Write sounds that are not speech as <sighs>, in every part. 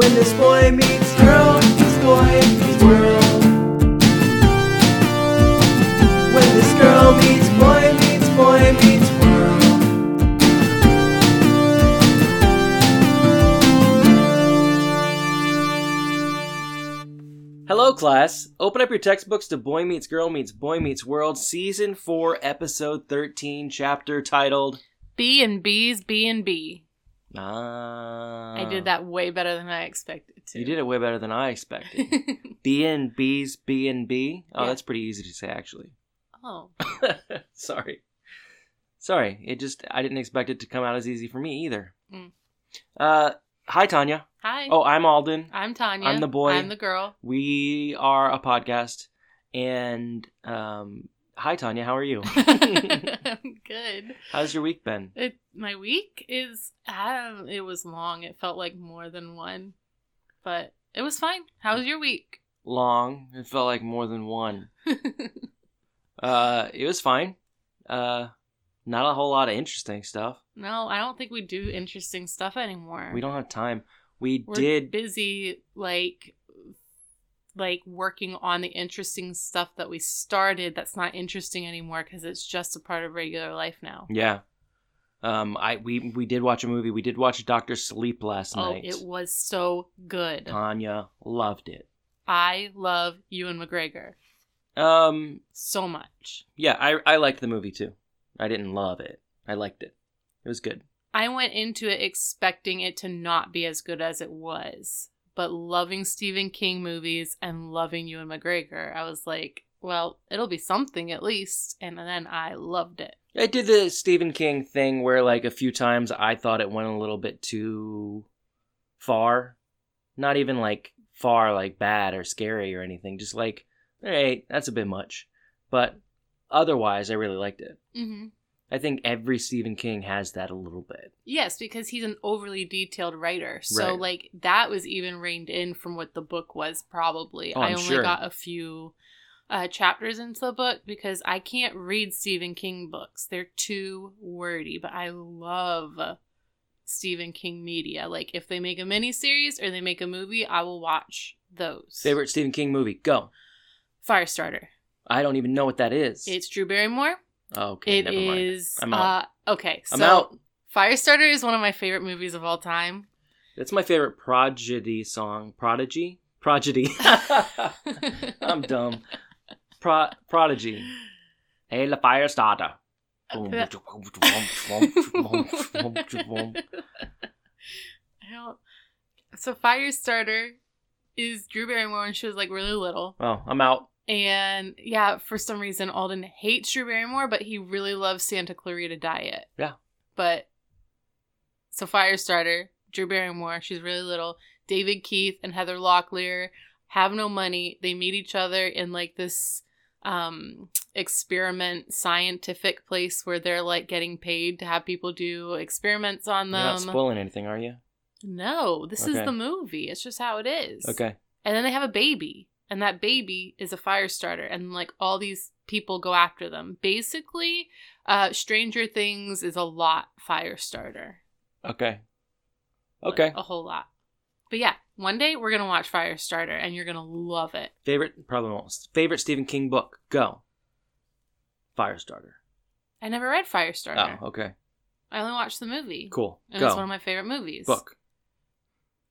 When this boy meets girl, this boy meets world. When this girl meets boy meets boy meets world. Hello, class. Open up your textbooks to Boy Meets Girl Meets Boy Meets World, Season 4, Episode 13, chapter titled. B and B's B and B. Ah. I did that way better than I expected to. You did it way better than I expected. <laughs> B and B's B and B. Oh, Yeah. that's pretty easy to say, actually. oh, <laughs> Sorry. Sorry. It just, I didn't expect it to come out as easy for me either. Mm. Uh, hi, Tanya. hi. Oh, I'm Alden. I'm Tanya. I'm the boy. I'm the girl. We are a podcast. And, um, hi, Tanya. How are you? <laughs> <laughs> I'm good. How's your week been? It, my week is uh, it was long. It felt like more than one, but it was fine. How was your week? Long. It felt like more than one. <laughs> Uh, it was fine. Uh, not a whole lot of interesting stuff. no, I don't think we do interesting stuff anymore. We don't have time. We We're did. busy like like working on the interesting stuff that we started that's not interesting anymore because it's just a part of regular life now. Yeah. Um, I we we did watch a movie. We did watch Doctor Sleep last Oh, night. it was so good. Tanya loved it. I love Ewan McGregor Um, so much. yeah, I I liked the movie too. I didn't love it. I liked it. It was good. I went into it expecting it to not be as good as it was, but loving Stephen King movies and loving Ewan McGregor, I was like, well, it'll be something at least. And then I loved it. I did the Stephen King thing where like a few times I thought it went a little bit too far. Not even like far like bad or scary or anything. Just like, all right, that's a bit much. But otherwise, I really liked it. Mm-hmm. I think every Stephen King has that a little bit. Yes, because he's an overly detailed writer. So, Right. like, that was even reined in from what the book was, probably. Oh, I only sure. got a few uh, chapters into the book because I can't read Stephen King books. They're too wordy, but I love Stephen King media. Like, if they make a mini series or they make a movie, I will watch those. Favorite Stephen King movie? Go. Firestarter. I don't even know what that is. It's Drew Barrymore. Okay. It never mind. is. I'm out. Uh, okay, so I'm out. Firestarter is one of my favorite movies of all time. That's my favorite Prodigy song. Prodigy. Prodigy. <laughs> <laughs> I'm dumb. Pro- Prodigy. Hey, the fire starter. <laughs> I don't. So Firestarter is Drew Barrymore when she was like really little, Oh, I'm out. And yeah, for some reason Alden hates Drew Barrymore, but he really loves Santa Clarita Diet. Yeah. But so Firestarter, Drew Barrymore, she's really little. David Keith and Heather Locklear have no money. They meet each other in like this um experiment scientific place where they're like getting paid to have people do experiments on You're them. not spoiling anything, are you? No, this is the movie. It's just how it is. Okay. And then they have a baby, and that baby is a fire starter, and like all these people go after them. Basically, uh, Stranger Things is a lot fire starter. Okay. Like, Okay. a whole lot. But yeah, one day we're gonna watch Firestarter, and you're gonna love it. Favorite, probably most. Favorite Stephen King book? Go. Firestarter. I never read Firestarter. Oh, okay. I only watched the movie. Cool. And Go. it's one of my favorite movies. book.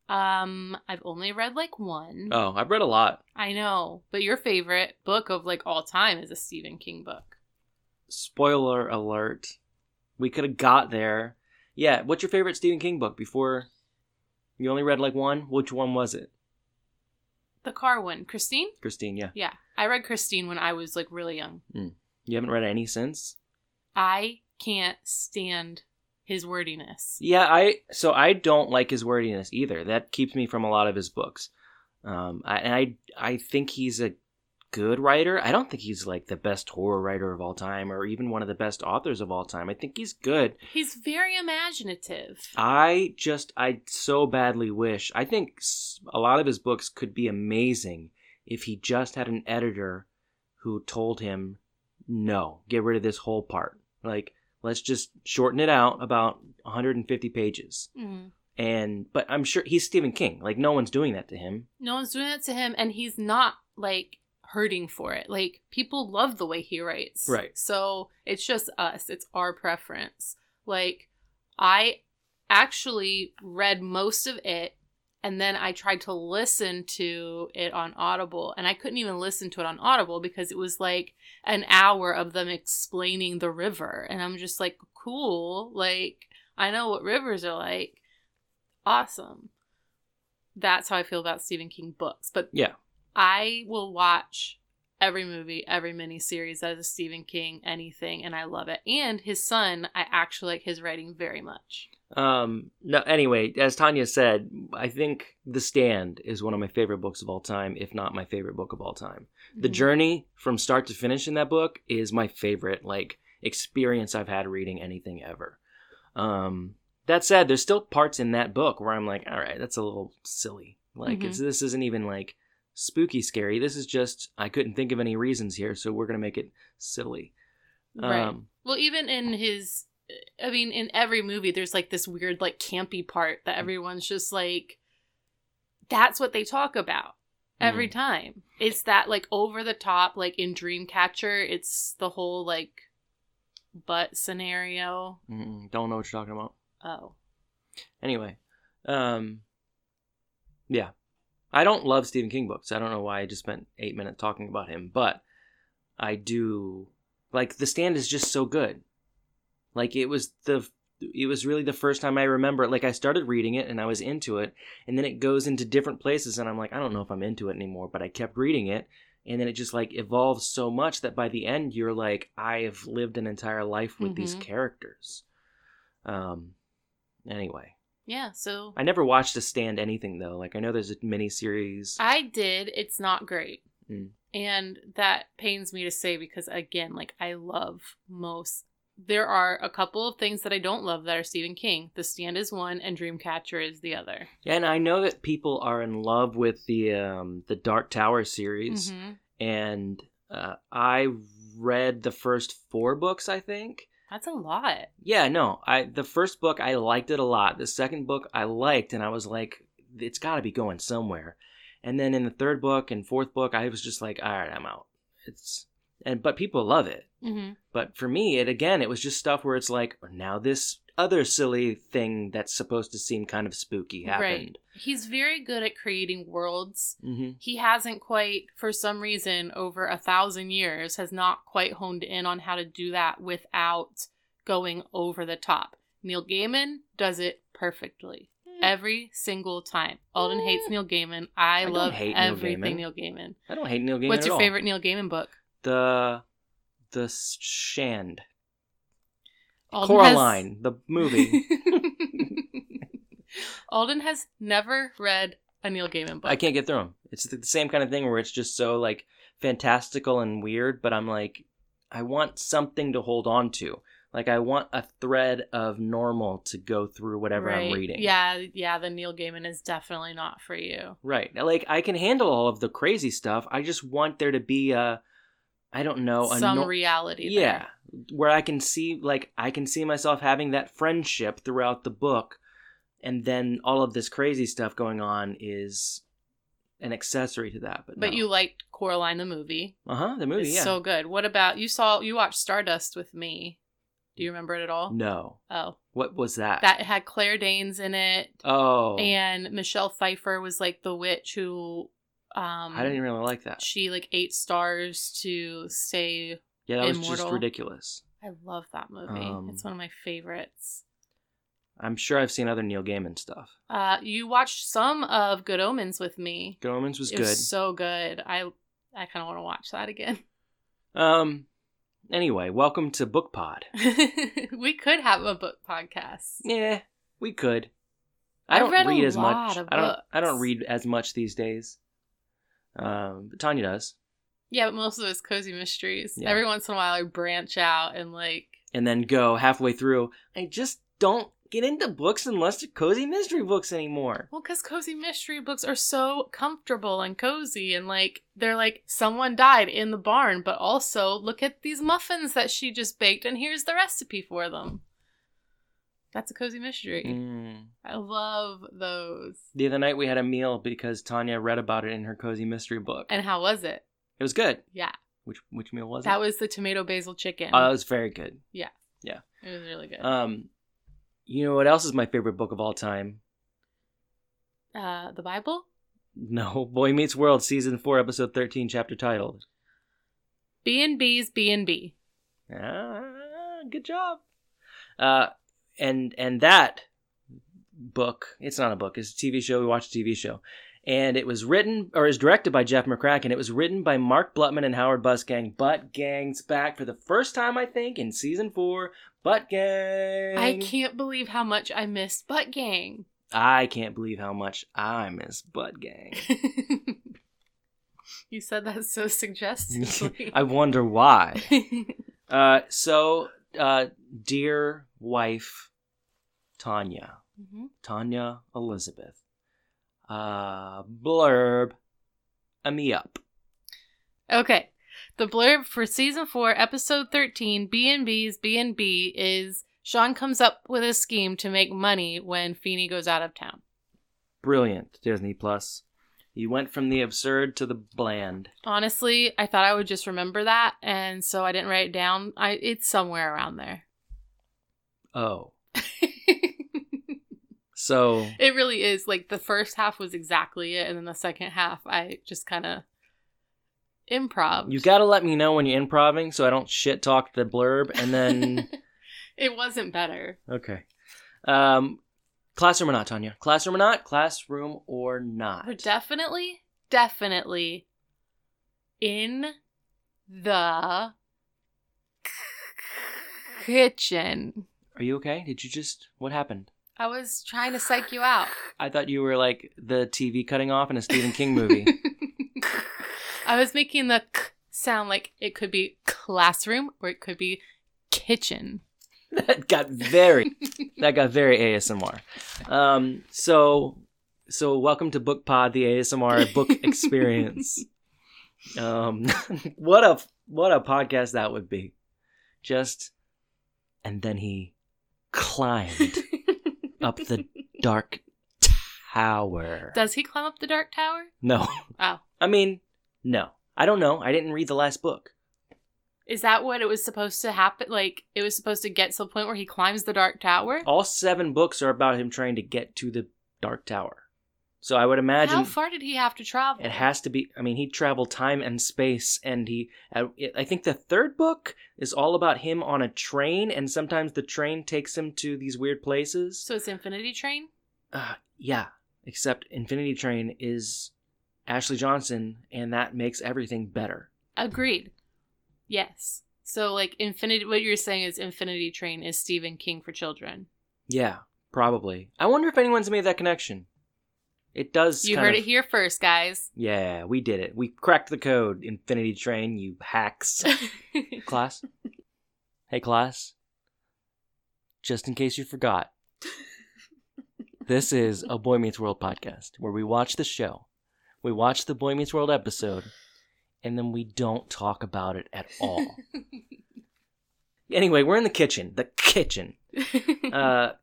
Um, I've only read like one. Oh, I've read a lot. I know, but your favorite book of like all time is a Stephen King book. Spoiler alert. We could have got there. Yeah, what's your favorite Stephen King book before you only read like one? Which one was it? The car one, Christine. Christine, yeah. Yeah, I read Christine when I was like really young. You haven't read any since? I can't stand his wordiness. Yeah, I so I don't like his wordiness either. That keeps me from a lot of his books. Um, I, and I I think he's a good writer. I don't think he's like the best horror writer of all time, or even one of the best authors of all time. I think he's good. He's very imaginative. I just I so badly wish. I think a lot of his books could be amazing if he just had an editor who told him, "No, get rid of this whole part. Like, let's just shorten it out about 150 pages." Mm. and but I'm sure he's Stephen King. Like no one's doing that to him. No one's doing that to him, and he's not like hurting for it. Like people love the way he writes. Right. So it's just us. It's our preference. Like I actually read most of it and then I tried to listen to it on Audible and I couldn't even listen to it on Audible because it was like an hour of them explaining the river and I'm just like cool like I know what rivers are like awesome that's how I feel about Stephen King books but Yeah. I will watch every movie, every miniseries that is a Stephen King anything, and I love it. And his son, I actually like his writing very much. Um. No. Anyway, as Tanya said, I think The Stand is one of my favorite books of all time, if not my favorite book of all time. The Mhm. journey from start to finish in that book is my favorite like experience I've had reading anything ever. Um. That said, there's still parts in that book where I'm like, all right, that's a little silly. Like, it's, this isn't even like spooky scary. This is just I couldn't think of any reasons here, so we're gonna make it silly. Right. Um, Well, even in his, I mean, in every movie, there's like this weird, like campy part Mm. that everyone's just like, that's what they talk about every Mm. time. It's that like over the top, like in Dreamcatcher, it's the whole like butt scenario. mm, don't know what you're talking about. Oh. Anyway, um, yeah, I don't love Stephen King books. I don't know why I just spent eight minutes talking about him, but I do like The Stand is just so good. Like it was the it was really the first time I remember like I started reading it and I was into it and then it goes into different places and I'm like I don't know if I'm into it anymore but I kept reading it and then it just like evolves so much that by the end you're like I have lived an entire life with these Mhm. characters. Um anyway, Yeah, so I never watched The Stand anything though. Like I know there's a mini series. I did. It's not great. Mm. And that pains me to say because, again, like I love most. There are a couple of things that I don't love that are Stephen King. The Stand is one, and Dreamcatcher is the other. And I know that people are in love with the um the Dark Tower series Mhm. and uh, I read the first 4 books, I think. That's a lot. Yeah, no. I the first book I liked it a lot. The second book I liked and I was like it's got to be going somewhere. And then in the third book and fourth book I was just like all right, I'm out. It's and but people love it. hmm But for me, it again, it was just stuff where it's like, now this other silly thing that's supposed to seem kind of spooky happened. Right. He's very good at creating worlds. hmm He hasn't quite, for some reason, over a thousand years, has not quite honed in on how to do that without going over the top. Neil Gaiman does it perfectly. every single time. Alden hates Neil Gaiman. I, I love hate Neil everything Gaiman. Neil Gaiman. I don't hate Neil Gaiman. What's at your favorite Neil Gaiman book? The the Shand Alden has- Coraline, the movie. <laughs> Alden has never read a Neil Gaiman book. I can't get through them. It's the same kind of thing where it's just so like fantastical and weird, but I'm like, I want something to hold on to. Like I want a thread of normal to go through whatever I'm reading. Yeah, yeah, the Neil Gaiman is definitely not for you. Right. Like I can handle all of the crazy stuff. I just want there to be a I don't know, Some nor- reality. Yeah. there. Where I can see like I can see myself having that friendship throughout the book and then all of this crazy stuff going on is an accessory to that. But But no. you liked Coraline the movie. Uh-huh, the movie, it's yeah. so good. What about you saw you watched Stardust with me? Do you remember it at all? no. Oh. What was that? That had Claire Danes in it. Oh. And Michelle Pfeiffer was like the witch who um I didn't really like that. she like ate stars to stay Yeah, that was just ridiculous. I love that movie. Um, it's one of my favorites. I'm sure I've seen other Neil Gaiman stuff. Uh you watched some of Good Omens with me. Good Omens was it good. was so good. I I kind of want to watch that again. <laughs> Um anyway, welcome to Book Pod. <laughs> we could have a book podcast. Yeah, we could. I don't read read as much. I don't. I don't read as much these days. Um, but Tanya does, Yeah, but most of it's cozy mysteries. Yeah. Every once in a while, I branch out and like and then go halfway through. I just don't get into books unless they're cozy mystery books anymore. Well, because cozy mystery books are so comfortable and cozy, and like they're like someone died in the barn, but also look at these muffins that she just baked, and here's the recipe for them. That's a cozy mystery. Mm. I love those. The other night we had a meal because Tanya read about it in her cozy mystery book. And how was it? it was good. Yeah, Which which meal was that it? was the tomato basil chicken. Oh, that was very good. Yeah. Yeah. It was really good. Um, you know what else is my favorite book of all time? uh, the Bible. No, <laughs> Boy Meets World, season four, episode thirteen, chapter titled. B and B's B and B. Ah, good job. Uh, and and that book, it's not a book, it's a TV show. We watched a TV show, and it was written or is directed by Jeff McCracken. It was written by Mark Blutman and Howard Busgang. Butt Gang's back for the first time, I think, in season four. Butt Gang. I can't believe how much I missed Butt Gang. I can't believe how much I miss Butt Gang. <laughs> you said that so <laughs> suggestively. I wonder why. <laughs> Uh, so, uh, dear wife, Tanya, Mhm. Tanya Elizabeth, uh, blurb, a me up. Okay. The blurb for season 4, episode 13, B&B's B&B is Shawn comes up with a scheme to make money when Feeny goes out of town. Brilliant, Disney Plus. You went from the absurd to the bland. Honestly, I thought I would just remember that and so I didn't write it down. I it's somewhere around there. Oh, <laughs> so it really is like the first half was exactly it and then the second half I just kind of improv. you gotta let me know when you're improving so I don't shit talk the blurb and then. <laughs> it wasn't better. Okay. Um, classroom or not, Tanya? Classroom or not? Classroom or not? We're definitely, definitely in the kitchen. Are you okay? Did you just. What happened? I was trying to psych you out. I thought you were like the TV cutting off in a Stephen King movie. <laughs> I was making the k sound like it could be classroom or it could be kitchen. <laughs> that got very. <laughs> That got very ASMR. Um. So. So welcome to Book Pod, the ASMR book <laughs> experience. Um. what a what a podcast that would be. Just. And then he climbed up the dark tower. Does he climb up the dark tower? No. Oh. I mean, no. I don't know. I didn't read the last book. Is that what it was supposed to happen? Like, it was supposed to get to the point where he climbs the dark tower? All seven books are about him trying to get to the Dark Tower. So I would imagine How far did he have to travel? it has to be. I mean, he traveled time and space, and he. I I think the third book is all about him on a train, and sometimes the train takes him to these weird places. So it's Infinity Train? Uh, yeah, except Infinity Train is Ashley Johnson, and that makes everything better. Agreed. Yes. So, like, Infinity, what you're saying is Infinity Train is Stephen King for children. Yeah, probably. I wonder if anyone's made that connection. It does. You heard of- it here first, guys. Yeah, we did it. We cracked the code. Infinity Train, you hacks. <laughs> class? Hey, class. Just in case you forgot, this is a Boy Meets World podcast where we watch the show, we watch the Boy Meets World episode, and then we don't talk about it at <laughs> all. anyway, we're in the kitchen. The kitchen. <laughs> Uh,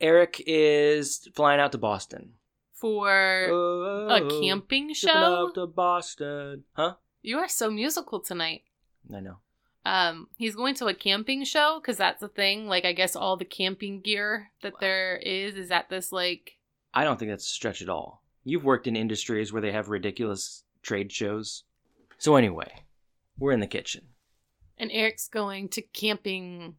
Eric is flying out to Boston. for a Oh, camping show? out to Boston. Huh? You are so musical tonight. I know. Um, he's going to a camping show because that's the thing. Like, I guess all the camping gear that there is is at this like. I don't think that's a stretch at all. You've worked in industries where they have ridiculous trade shows. So anyway, we're in the kitchen. And Eric's going to camping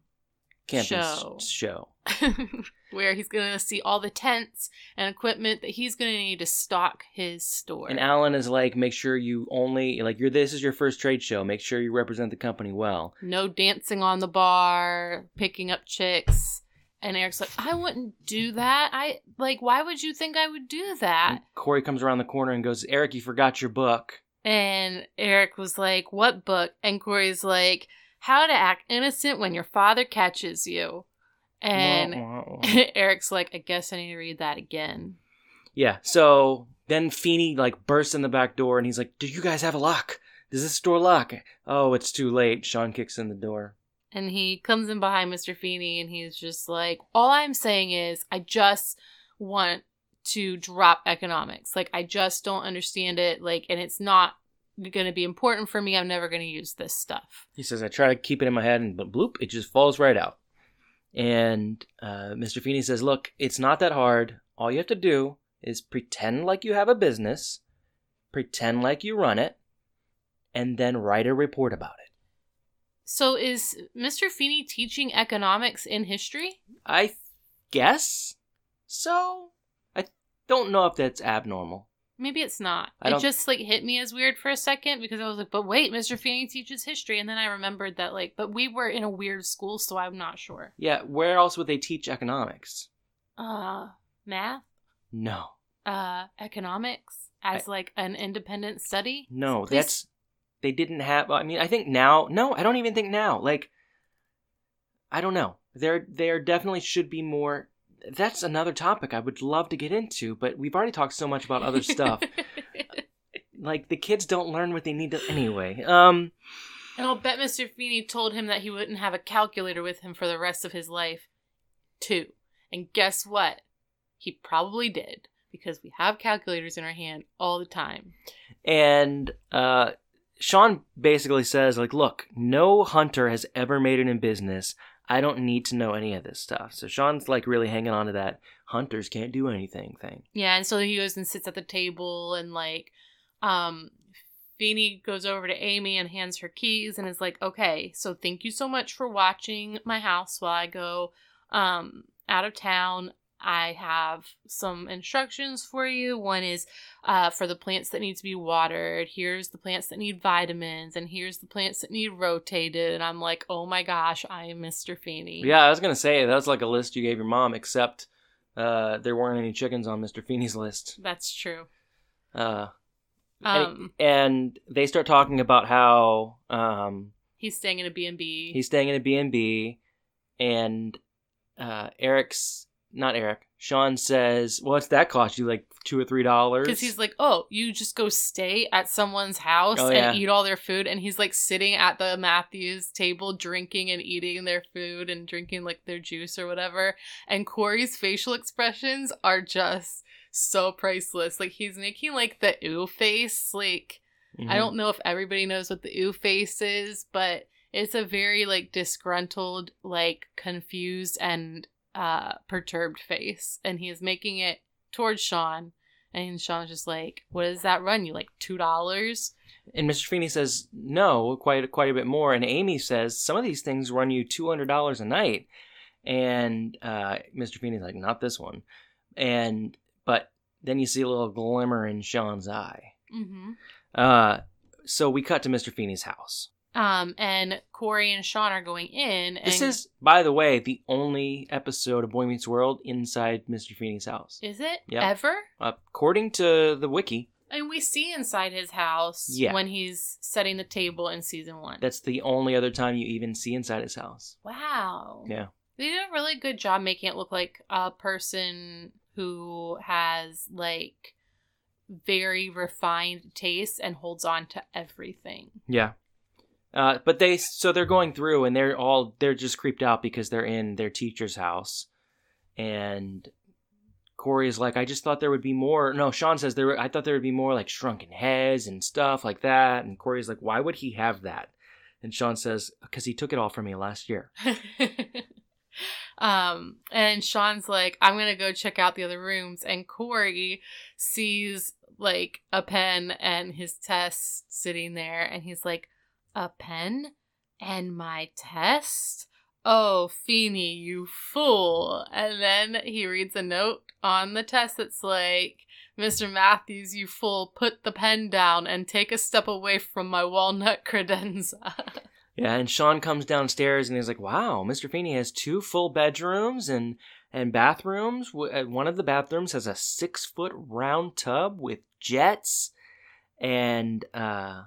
Camping Show. s- show. <laughs> where he's going to see all the tents and equipment that he's going to need to stock his store. And Alan is like, make sure you only like you're this is your first trade show. Make sure you represent the company well. no dancing on the bar, picking up chicks. And Eric's like, I wouldn't do that. I like, why would you think I would do that? And Cory comes around the corner and goes, Eric, you forgot your book. And Eric was like, What book? And Cory's like, How to Act Innocent When Your Father Catches You. And <laughs> Eric's like, I guess I need to read that again. yeah. So then Feeny like bursts in the back door and he's like, Do you guys have a lock? Does this door lock? Oh, it's too late. Shawn kicks in the door. and he comes in behind Mr. Feeny and he's just like, All I'm saying is, I just want to drop economics. Like, I just don't understand it. Like, and it's not going to be important for me. I'm never going to use this stuff. He says, I try to keep it in my head, and but bloop, it just falls right out. And uh, Mr. Feeny says, Look, it's not that hard. All you have to do is pretend like you have a business, pretend like you run it, and then write a report about it. So, is Mr. Feeny teaching economics in history? I guess so. I don't know if that's abnormal. Maybe it's not. I It don't- just like hit me as weird for a second because I was like, but wait, Mr. Feeny teaches history. And then I remembered that, like, but we were in a weird school, so I'm not sure. Yeah, where else would they teach economics? Uh, math? No. Uh, economics as like an independent study? No, Please- that's they didn't have. I mean, I think now. No, I don't even think now. Like, I don't know. There, there definitely should be more. That's another topic I would love to get into, but we've already talked so much about other stuff. <laughs> like the kids don't learn what they need to anyway. Um, and I'll bet Mr. Feeny told him that he wouldn't have a calculator with him for the rest of his life, too. And guess what? He probably did because we have calculators in our hand all the time. and uh, Shawn basically says, like, look, no hunter has ever made it in business. I don't need to know any of this stuff. So Shawn's like really hanging on to that hunters can't do anything thing. Yeah, and so he goes and sits at the table and like um Feeny goes over to Amy and hands her keys and is like, "Okay, so thank you so much for watching my house while I go um out of town. I have some instructions for you. One is uh, for the plants that need to be watered. Here's the plants that need vitamins, and here's the plants that need rotated. And I'm like, oh my gosh, I am Mr. Feeny. Yeah, I was gonna say that's like a list you gave your mom, except uh, there weren't any chickens on Mr. Feeny's list. that's true. Uh, and, Um, and they start talking about how um, he's staying in a B&B. he's staying in a B&B, and uh, Eric's not Eric. Shawn says, "What's that cost you? Like two or three dollars?" Because he's like, oh, you just go stay at someone's house Oh, and yeah. eat all their food. And he's like sitting at the Matthews table, drinking and eating their food and drinking like their juice or whatever. And Cory's facial expressions are just so priceless. Like he's making like the ooh face. Like, Mhm. I don't know if everybody knows what the ooh face is, but it's a very like disgruntled, like confused and uh perturbed face. And he is making it towards Shawn. And Shawn's just like, what does that run you? Like two dollars? And Mr. Feeny says, "No, quite quite a bit more." And Amy says, "Some of these things run you two hundred dollars a night." And uh, Mr. Feeny's like, "Not this one." And but then you see a little glimmer in Shawn's eye. Mm-hmm. Uh, so we cut to Mr. Feeny's house. Um, and Cory and Shawn are going in. And This is, by the way, the only episode of Boy Meets World inside Mr. Feeny's house, Is it Yeah. ever? according to the wiki. And we see inside his house Yeah. when he's setting the table in season one. That's the only other time you even see inside his house. wow. Yeah. They did a really good job making it look like a person who has like very refined tastes and holds on to everything. Yeah. Uh, but they so they're going through and they're all they're just creeped out because they're in their teacher's house, and Cory is like, I just thought there would be more. No, Shawn says there. I thought there would be more like shrunken heads and stuff like that. And Cory's like, Why would he have that? And Shawn says, Because he took it all from me last year. <laughs> um, and Shawn's like, I'm gonna go check out the other rooms, and Cory sees like a pen and his test sitting there, and he's like, a pen and my test. Oh, Feeny, you fool. And then he reads a note on the test that's like, Mr. Matthews, you fool, put the pen down and take a step away from my walnut <laughs> credenza. Yeah, and Shawn comes downstairs and he's like, "Wow, Mr. Feeny has two full bedrooms and and bathrooms. Uh, One of the bathrooms has a six foot round tub with jets, and uh,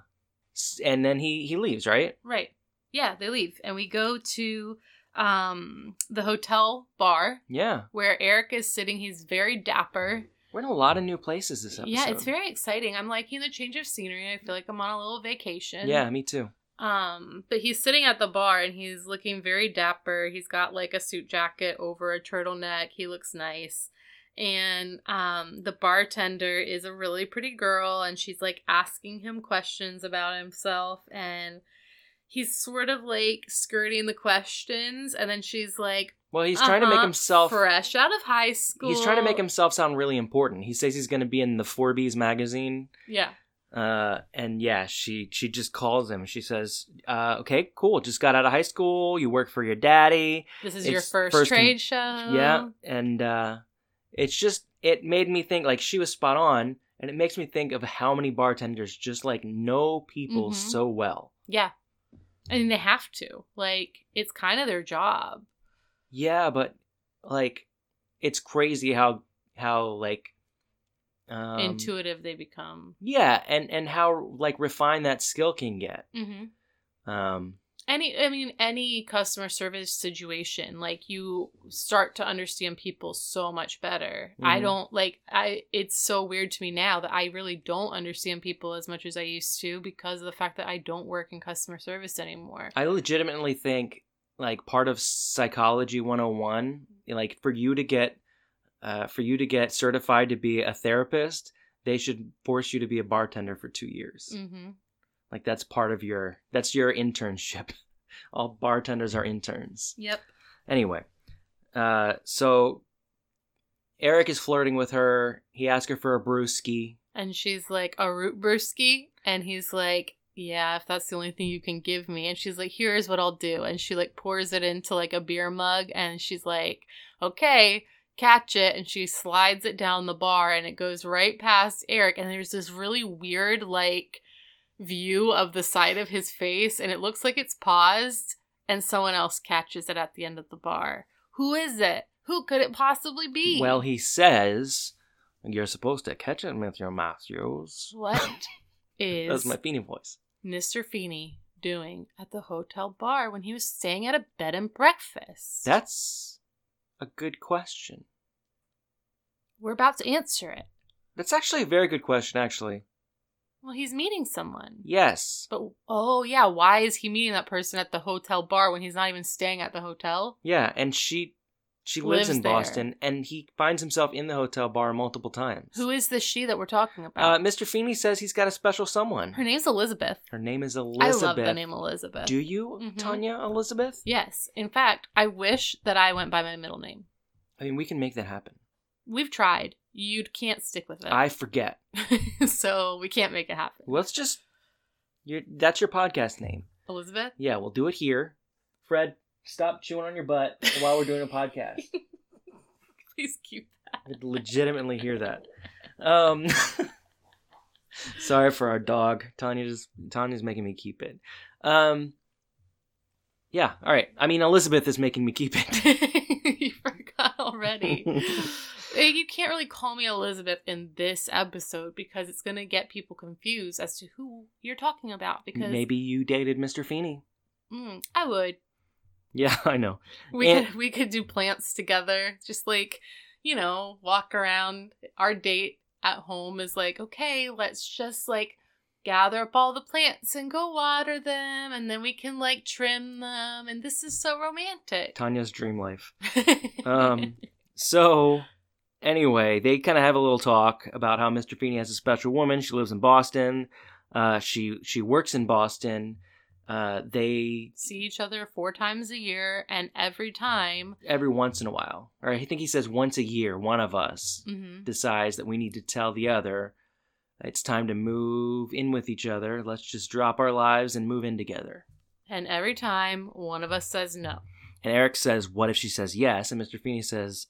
and then he he leaves, right? Right. Yeah, they leave. And we go to um the hotel bar Yeah, where Eric is sitting. He's very dapper. we're in a lot of new places this episode. Yeah, it's very exciting. I'm liking the change of scenery. I feel like I'm on a little vacation. Yeah, me too. Um, but he's sitting at the bar and he's looking very dapper. He's got like a suit jacket over a turtleneck. He looks nice. And um the bartender is a really pretty girl and she's like asking him questions about himself and he's sort of like skirting the questions and then she's like Well, he's trying to make "Uh-huh, himself. fresh out of high school. He's trying to make himself sound really important. He says he's going to be in the Forbes magazine. Yeah. Uh, and yeah, she she just calls him. She says, uh, "Okay, cool. Just got out of high school. You work for your daddy. This is your It's first, first in- trade show. Yeah." And uh, it's just it made me think like she was spot on, and it makes me think of how many bartenders just like know people Mhm. so well. Yeah. I mean, they have to. Like, it's kind of their job. Yeah, but like it's crazy how how like um, Intuitive they become. Yeah, and and how like refined that skill can get. Mm-hmm. Um, Any, I mean, any customer service situation, like you start to understand people so much better. I Mhm. don't like. I. It's so weird to me now that I really don't understand people as much as I used to because of the fact that I don't work in customer service anymore. I legitimately think like part of psychology 101, like for you to get uh, for you to get certified to be a therapist, they should force you to be a bartender for 2 years. Mm-hmm. Like that's part of your that's your internship. <laughs> All bartenders are interns. Yep. Anyway, uh, so Eric is flirting with her. He asks her for a brewski. And she's like, a root brewski? And he's like, yeah, if that's the only thing you can give me. And she's like, here's what I'll do. And she like pours it into like a beer mug and she's like, okay, catch it. And she slides it down the bar and it goes right past Eric. And there's this really weird like view of the side of his face and it looks like it's paused and someone else catches it at the end of the bar. Who is it? Who could it possibly be? Well, he says you're supposed to catch it with your mouth, what <laughs> is That's my Feeny voice. Mr. Feeny doing at the hotel bar when he was staying at a bed and breakfast? That's a good question. We're about to answer it. That's actually a very good question, actually. Well, he's meeting someone. Yes. But oh yeah, why is he meeting that person at the hotel bar when he's not even staying at the hotel? Yeah, and she she lives, Lives in there. Boston, and he finds himself in the hotel bar multiple times. Who is the she that we're talking Uh, about? Mr. Feeny says he's got a special someone. Her name's Elizabeth. Her name is Elizabeth. I love the name Elizabeth. Do you, Mhm. Tanya Elizabeth? yes. In fact, I wish that I went by my middle name. I mean, we can make that happen. We've tried. You can't stick with it. I forget. <laughs> so we can't make it happen. Let's just. Your, that's your podcast name. Elizabeth? Yeah, we'll do it here. Fred, stop chewing on your butt while we're doing a podcast. <laughs> Please keep that. I could legitimately hear that. Um, <laughs> sorry for our dog. Tanya just Tanya's making me keep it. Um, yeah. All right. I mean, Elizabeth is making me keep it. you forgot already. Eh, you can't really call me Elizabeth in this episode because it's going to get people confused as to who you're talking about. Because Maybe you dated Mr. Feeny. mm, I would. Yeah, <laughs> I know. We And- could we could do plants together. Just like you know, walk around. Our date at home is like, okay, let's just like gather up all the plants and go water them, and then we can like trim them, and this is so romantic. Tanya's dream life. <laughs> Um, so anyway, they kind of have a little talk about how Mr. Feeny has a special woman. She lives in Boston. Uh, she she works in Boston. Uh, they see each other four times a year, and every time, every once in a while, or I think he says once a year, one of us hmm decides that we need to tell the other it's time to move in with each other. Let's just drop our lives and move in together. and every time one of us says no. And Eric says, "What if she says yes?" And Mr. Feeny says,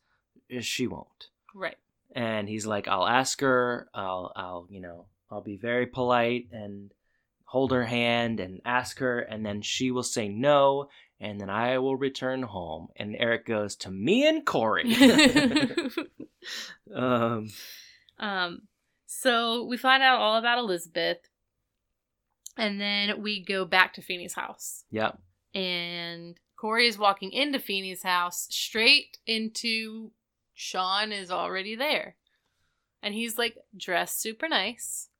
"She won't." Right. and he's like i'll ask her i'll i'll you know i'll be very polite and hold her hand and ask her and then she will say no and then i will return home and eric goes to me and cory <laughs> <laughs> um Um, so we find out all about Elizabeth, and then we go back to Feeny's house. Yep. And Cory is walking into Feeny's house straight into Shawn is already there. And he's like dressed super nice.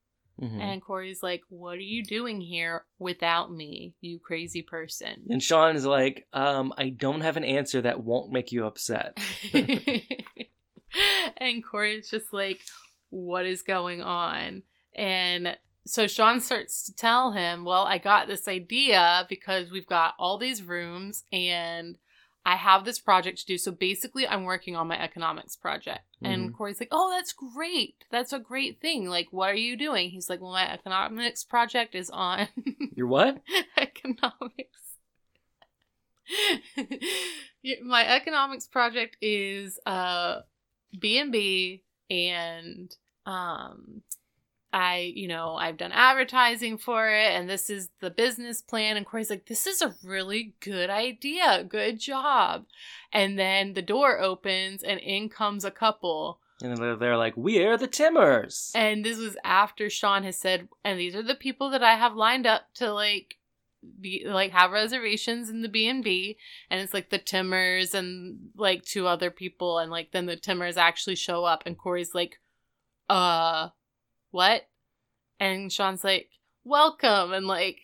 Mhm. And Cory's like, What are you doing here without me, you crazy person? And Shawn is like, um, I don't have an answer that won't make you upset. <laughs> and Cory's just like, What is going on? And so Shawn starts to tell him, Well, I got this idea because we've got all these rooms and I have this project to do. So basically, I'm working on my economics project. And Cory's like, Oh, that's great. That's a great thing. Like, what are you doing? He's like, Well, my economics project is on <laughs> You're what? <laughs> economics. <laughs> My economics project is uh B&B and um I, you know, I've done advertising for it and this is the business plan and Cory's like this is a really good idea. Good job. And then the door opens and in comes a couple And they're, they're like, we're the Timmers. and this was after Shawn has said, and these are the people that I have lined up to like be like have reservations in the B and B, and it's like the Timmers and like two other people, and like then the Timmers actually show up, and Cory's like, uh, what? And Shawn's like, welcome, and like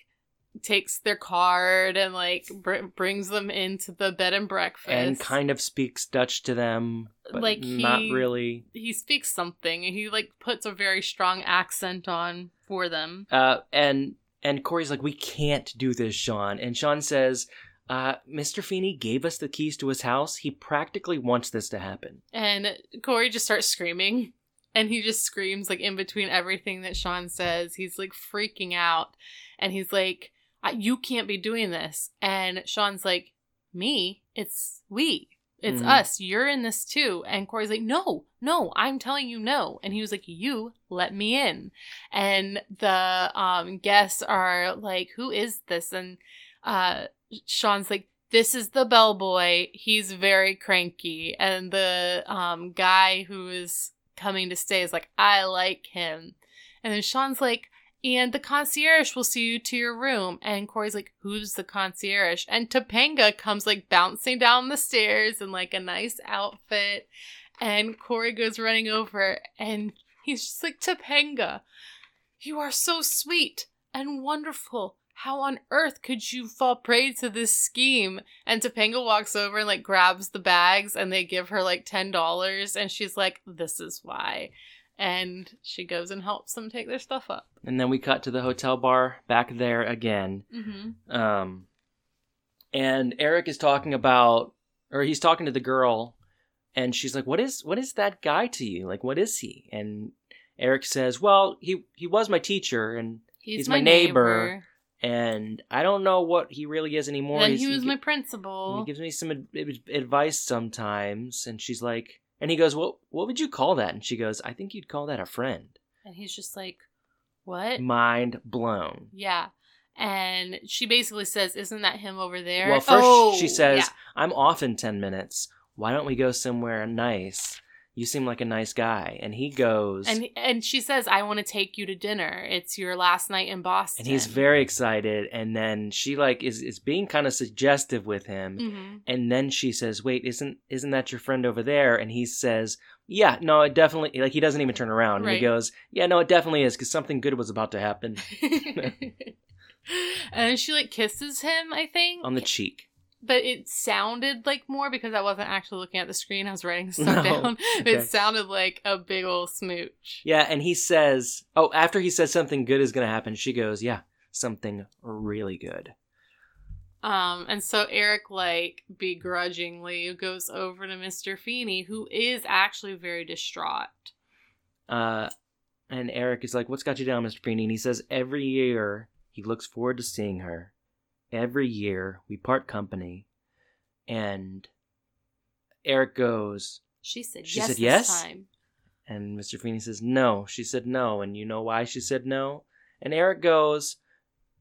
takes their card and like br- brings them into the bed and breakfast and kind of speaks Dutch to them, Like not really. he speaks something and he like puts a very strong accent on for them Uh, and and Cory's like, we can't do this, Shawn. And Shawn says, uh, Mr. Feeny gave us the keys to his house. He practically wants this to happen. and cory just starts screaming and he just screams like in between everything that shawn says. He's like freaking out. And he's like "I- you can't be doing this. And shawn's like me? It's we. It's Mhm. us. You're in this too. And cory's like no no i'm telling you no. And he was like you let me in. And the um guests are like who is this? And uh shawn's like this is the bellboy. He's very cranky. And the um guy who is coming to stay is like i like him and then shawn's like and the concierge will see you to your room. And Cory's like, Who's the concierge? And Topanga comes like bouncing down the stairs in like a nice outfit. And Cory goes running over and he's just like, Topanga, you are so sweet and wonderful. How on earth could you fall prey to this scheme? And Topanga walks over and like grabs the bags and they give her like $10. And she's like, This is why. And she goes and helps them take their stuff up. And then we cut to the hotel bar back there again. Mm-hmm. Um, and Eric is talking about, or he's talking to the girl, and she's like, "What is what is that guy to you? Like, what is he?" And Eric says, "Well, he he was my teacher, and He's, He's my, my neighbor. neighbor, and I don't know what he really is anymore. And he was gi- my and principal. he gives me some ad- ad- advice sometimes." And she's like, and he goes, "What what would you call that?" And she goes, "I think you'd call that a friend." And he's just like, What? Mind blown. yeah. And she basically says, Isn't that him over there? Well, first Oh, she says, yeah. I'm off in 10 minutes. Why don't we go somewhere nice? You seem like a nice guy. And he goes, And and she says, I want to take you to dinner. It's your last night in Boston. and he's very excited. And then she like is, is being kind of suggestive with him. hmm And then she says, wait, isn't, isn't that your friend over there? And he says, yeah, no, it definitely, like he doesn't even turn around. And he Right. goes, yeah, no, it definitely is because something good was about to happen <laughs> and she like kisses him, I think. on the cheek. But it sounded like more because I wasn't actually looking at the screen. I was writing <laughs> stuff No, down. <laughs> okay. It sounded like a big old smooch. Yeah, and he says, "Oh, after he says something good is going to happen." She goes, "Yeah, something really good." Um, and so Eric, like, begrudgingly goes over to Mr. Feeny, who is actually very distraught. Uh, and Eric is like, "What's got you down, Mr. Feeny?" And he says, "Every year he looks forward to seeing her. Every year we part company." And Eric goes, She said She yes said this yes? time. and Mr. Feeny says, "No." She said, "No." And you know why she said no? And Eric goes,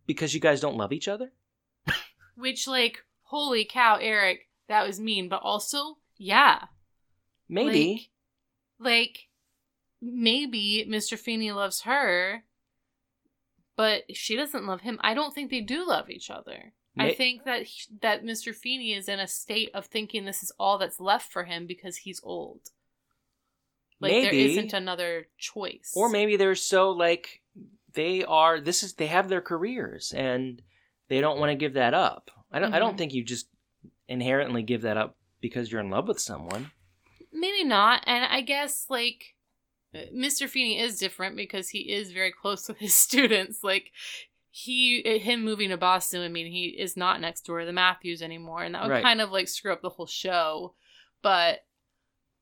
"Because you guys don't love each other." <laughs> Which, like, holy cow, Eric, that was mean. But also, yeah. Maybe. Like, like maybe Mr. Feeny loves her, but she doesn't love him. I don't think they do love each other. I think that he- that Mr. Feeny is in a state of thinking this is all that's left for him because he's old. Like there Maybe. isn't another choice. Or maybe they're so like they are this is they have their careers and they don't want to give that up. I don't I don't Mhm. think you just inherently give that up because you're in love with someone. Maybe not. And I guess like Mr. Feeny is different because he is very close with his <laughs> students. Like he him moving to Boston, I mean, he is not next door to the Matthews anymore, and that would Right. kind of like screw up the whole show. But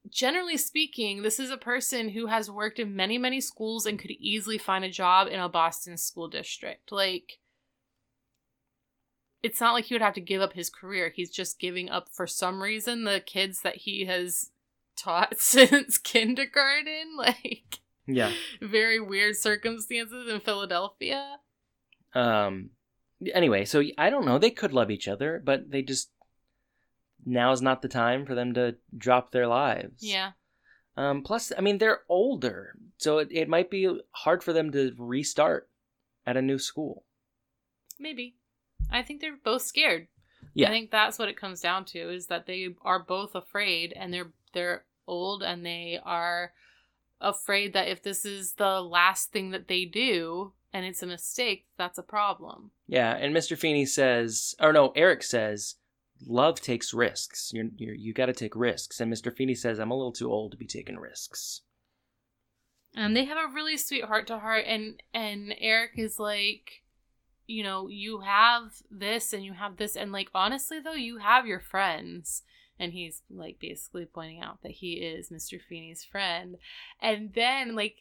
generally speaking, this is a person who has worked in many, many schools and could easily find a job in a Boston school district. Like it's not like he would have to give up his career. He's just giving up for some reason the kids that he has taught <laughs> since kindergarten. <laughs> Like Yeah. very weird circumstances in Philadelphia. Um anyway, so I don't know, they could love each other, but they just now is not the time for them to drop their lives. Yeah. Um plus I mean they're older, so it, it might be hard for them to restart at a new school. Maybe. I think they're both scared. Yeah. I think that's what it comes down to is that they are both afraid and they're they're old and they are afraid that if this is the last thing that they do and it's a mistake, that's a problem. Yeah, and Mr. Feeny says, or no, Eric says, love takes risks. You're, you're, you got to take risks. And Mr. Feeny says, I'm a little too old to be taking risks. And they have a really sweet heart to heart, and and Eric is like, you know, you have this and you have this, and like honestly though, you have your friends, and he's like basically pointing out that he is Mr. Feeny's friend, and then like,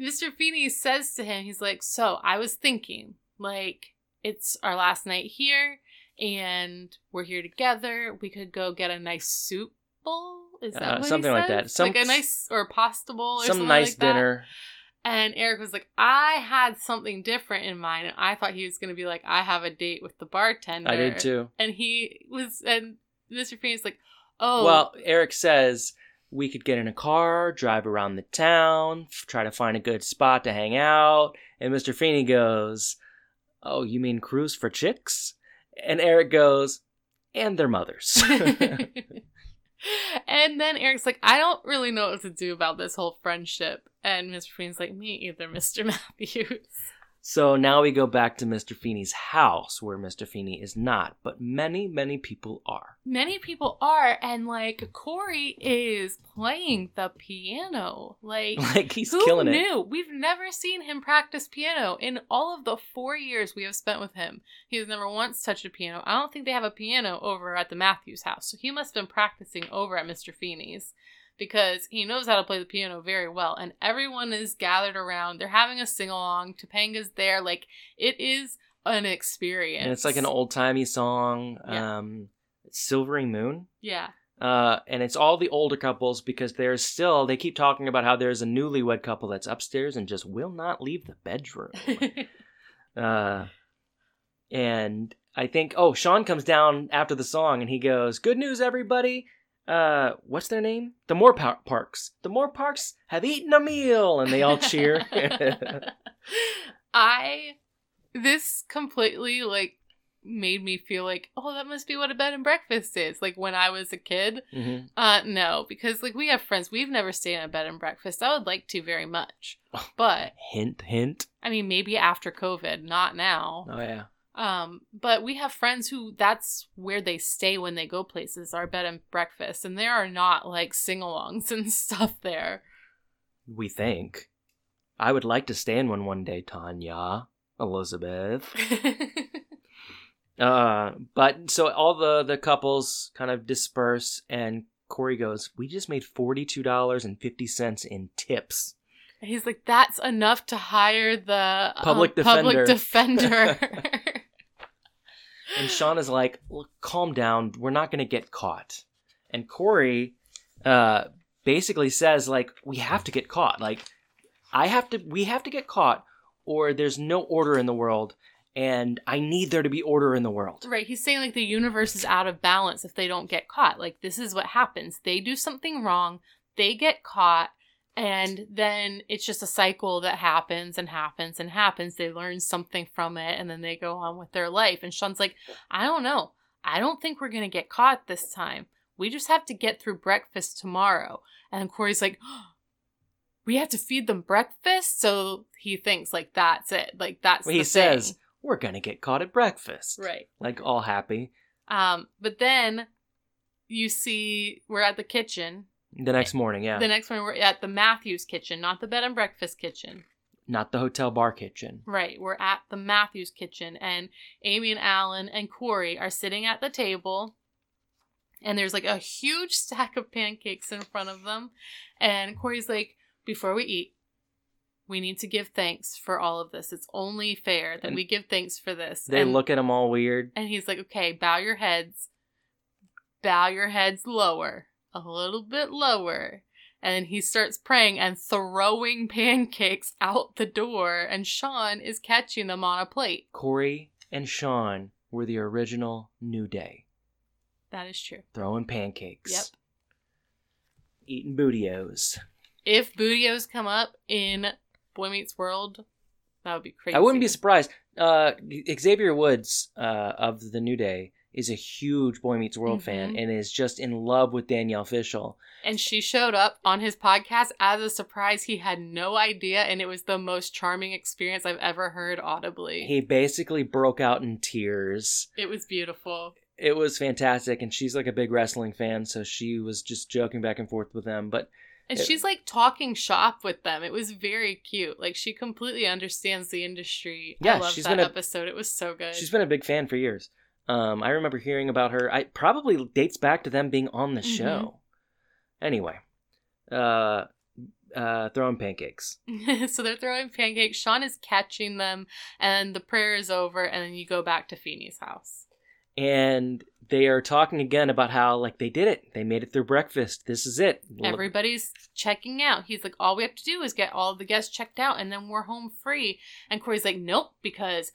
Mr. Feeny says to him, he's like, so I was thinking, like, it's our last night here, and we're here together. We could go get a nice soup bowl. Is that Uh, what he something like that. Some- like a nice or a pasta bowl or Some something nice like that. dinner. And Eric was like, I had something different in mind. And I thought he was going to be like, I have a date with the bartender. I did too. And he was, and Mr. Feeny's like, oh. Well, Eric says we could get in a car, drive around the town, f- try to find a good spot to hang out. And Mr. Feeny goes, Oh, you mean cruise for chicks? And Eric goes, And their mothers. <laughs> <laughs> and then Eric's like, I don't really know what to do about this whole friendship. And Mr. Feeny's like, me either, Mr. <laughs> Matthews. So now we go back to Mr. Feeny's house, where Mr. Feeny is not, but many, many people are. Many people are, and like Cory is playing the piano. Like, <laughs> Like he's Who killing it. knew? We've never seen him practice piano in all of the four years we have spent with him. He has never once touched a piano. I don't think they have a piano over at the Matthews house, so he must have been practicing over at Mr. Feeny's because he knows how to play the piano very well. And everyone is gathered around. They're having a sing along. Topanga's there. Like it is an experience. And it's like an old timey song, Yeah. um, Silvery Moon. yeah. Uh, and it's all the older couples because there's still, they keep talking about how there's a newlywed couple that's upstairs and just will not leave the bedroom. <laughs> uh, and I think, oh, Shawn comes down after the song and he goes, Good news, everybody. Uh, what's their name? The Moore Par- Parks. The Moore Parks have eaten a meal, and they all cheer. <laughs> I this completely like made me feel like, oh, that must be what a bed and breakfast is. Like when I was a kid. Mhm. Uh no, because like we have friends. We've never stayed in a bed and breakfast. I would like to very much. But Hint, hint. I mean maybe after COVID, not now. Oh yeah. Um, but we have friends who that's where they stay when they go places, our bed and breakfast, and there are not like sing-alongs <laughs> and stuff there. We think. I would like to stay in one one day, Tanya, Elizabeth. <laughs> Uh, but so all the the couples kind of disperse, and Cory goes, "We just made forty two dollars and fifty cents in tips." And He's like, that's enough to hire the um, Public public defender." <laughs> And Shawn is like, calm down. We're not going to get caught. And Cory uh, basically says, like, we have to get caught. Like, I have to, we have to get caught, or there's no order in the world. And I need there to be order in the world. right. He's saying like the universe is out of balance if they don't get caught. Like this is what happens. They do something wrong, they get caught, and then it's just a cycle that happens and happens and happens. They learn something from it and then they go on with their life. And Shawn's like, I don't know. I don't think we're gonna get caught this time. We just have to get through breakfast tomorrow. And Cory's like, <gasps> we have to feed them breakfast. So he thinks like that's it. Like that's Well, he says. We're gonna get caught at breakfast. right. Like all happy. Um, but then you see we're at the kitchen. The next morning, yeah. The next one we're at the Matthews kitchen, not the bed and breakfast kitchen. Not the hotel bar kitchen. Right, we're at the Matthews kitchen, and Amy and Alan and Cory are sitting at the table, and there's like a huge <laughs> stack of pancakes in front of them. And Cory's like, Before we eat, we need to give thanks for all of this. It's only fair that And we give thanks for this. They and, look at him all weird. and he's like, Okay, bow your heads, bow your heads lower, a little bit lower. And he starts praying and throwing <laughs> pancakes out the door, and Shawn is catching them on a plate. Cory and Shawn were the original New Day. That is true. Throwing pancakes. Yep. Eating bootios. If Bootios come up in Boy Meets World, that would be crazy. I wouldn't be surprised. Uh, Xavier Woods uh, of the New Day is a huge Boy Meets World fan Mhm. and is just in love with Danielle Fishel. And she showed up on his podcast as a surprise. He had no idea, and it was the most charming experience I've ever heard audibly. He basically broke out in tears. it was beautiful. It was fantastic, and she's like a big wrestling fan, so she was just joking back and forth with them. But And she's like talking shop with them. It was very cute. Like she completely understands the industry. Yeah, I love that been a- episode. It was so good. she's been a big fan for years. Um, I remember hearing about her. I probably dates back to them being on the Mhm. show. Anyway, uh, uh, throwing pancakes. <laughs> so they're throwing pancakes. Shawn is catching them, and the prayer is over, and then you go back to Feeny's house. and they are talking again about how like they did it they made it through breakfast this is it Everybody's checking out. He's like, all we have to do is get all the guests checked out, and then we're home free. And Cory's like, nope, because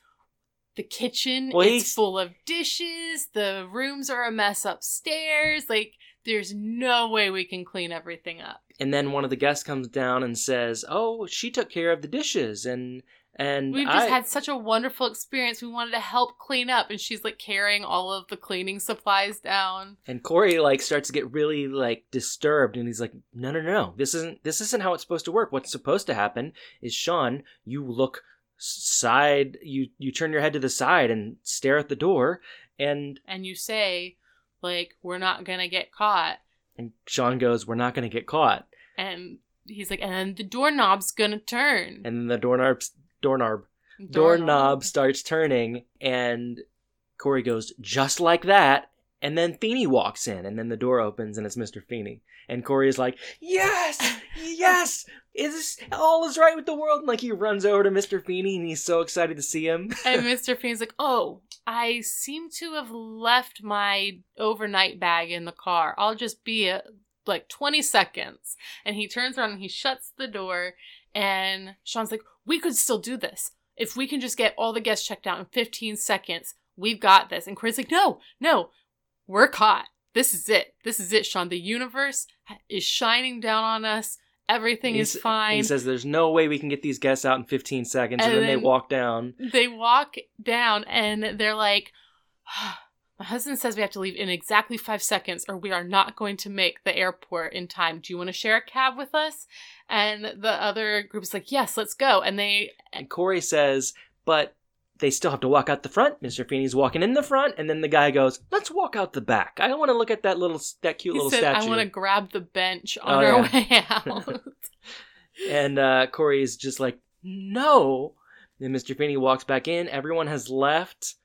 the kitchen Well, is full of dishes. The rooms are a mess upstairs. Like, there's no way we can clean everything up. and then one of the guests comes down and says oh she took care of the dishes and and We've just I, had such a wonderful experience. We wanted to help clean up, and she's like carrying all of the cleaning supplies down. and cory like starts to get really like disturbed and he's like no no no this isn't this isn't how it's supposed to work what's supposed to happen is shawn you look side you you turn your head to the side and stare at the door and And you say, like, we're not gonna get caught. and shawn goes we're not to get caught And he's like, and then the doorknob's gonna turn. and then the doorknob doorknob doorknob starts turning and Cory goes just like that and then Feeny walks in and then the door opens and it's Mr. Feeny and Cory is like yes yes is all is right with the world and like he runs over to Mr. Feeny and he's so excited to see him And <laughs> Mr. Feeny's like, oh, I seem to have left my overnight bag in the car. I'll just be a, like 20 seconds. And he turns around and he shuts the door. And Shawn's like, we could still do this. If we can just get all the guests checked out in 15 seconds, we've got this. And Cory's like, no, no, we're caught. This is it. This is it, Shawn. The universe is shining down on us. Everything is fine. he says there's no way we can get these guests out in 15 seconds and, And then, they walk down they walk down and they're like, ah, My husband says we have to leave in exactly five seconds or we are not going to make the airport in time. Do you want to share a cab with us? And the other group is like, Yes, let's go. And they, and Cory says but they still have to walk out the front. Mr. Feeny's walking in the front, and then the guy goes, "Let's walk out the back. I don't want to look at that little, that cute he little said, statue." I want to grab the bench on Oh, our yeah. way <laughs> out. And uh, Cory's just like, no. Then Mr. Feeny walks back in. Everyone has left.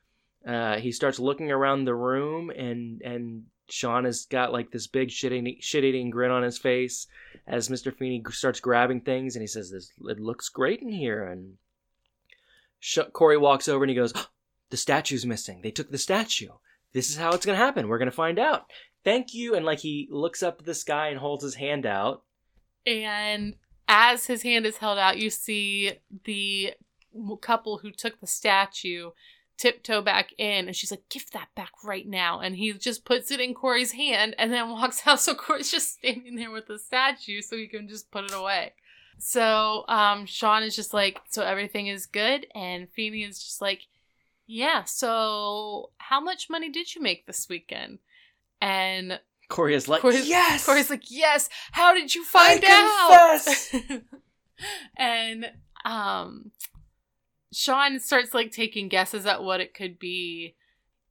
Uh, he starts looking around the room, and and Shawn has got like this big shit eating, shit eating grin on his face as Mr. Feeny starts grabbing things, and he says, "This it looks great in here." And Sh- Cory walks over and he goes, <gasps> "The statue's missing. They took the statue. This is how it's gonna happen. We're gonna find out." Thank you. And like he looks up to the sky and holds his hand out. and as his hand is held out, you see the couple who took the statue tiptoe back in and she's like give that back right now and he just puts it in cory's hand and then walks <laughs> out so cory's just standing there with the statue so he can just put it away so um shawn is just like so everything is good and Feeny is just like yeah so how much money did you make this weekend and Cory is like, Cory's, yes. Cory's like, yes. How did you find I out? <laughs> and um, Shawn starts like taking guesses at what it could be,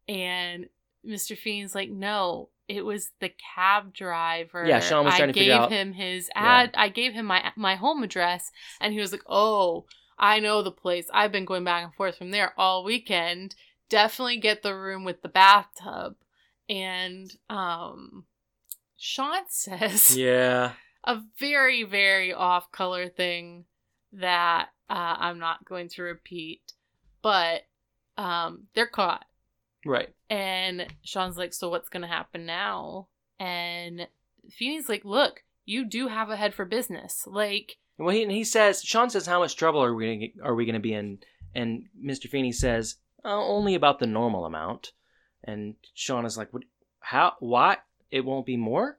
and Mr. Feeny's like, no, it was the cab driver. Yeah, Shawn was I trying to gave figure out- I gave him his Yeah. ad. I gave him my my home address, and he was like, oh. I know the place. I've been going back and forth from there all weekend. Definitely get the room with the bathtub. And um Shawn <laughs> says yeah. a very, very off color thing that uh, I'm not going to repeat, but um, they're caught. Right. And Shawn's like, So what's going to happen now? And Feeny's like, Look, you do have a head for business. Like, Well, he, and he says, Shawn says, how much trouble are we gonna get, are we gonna be in? And Mr. Feeny says, oh, only about the normal amount. And Shawn is like, what? How? Why? It won't be more?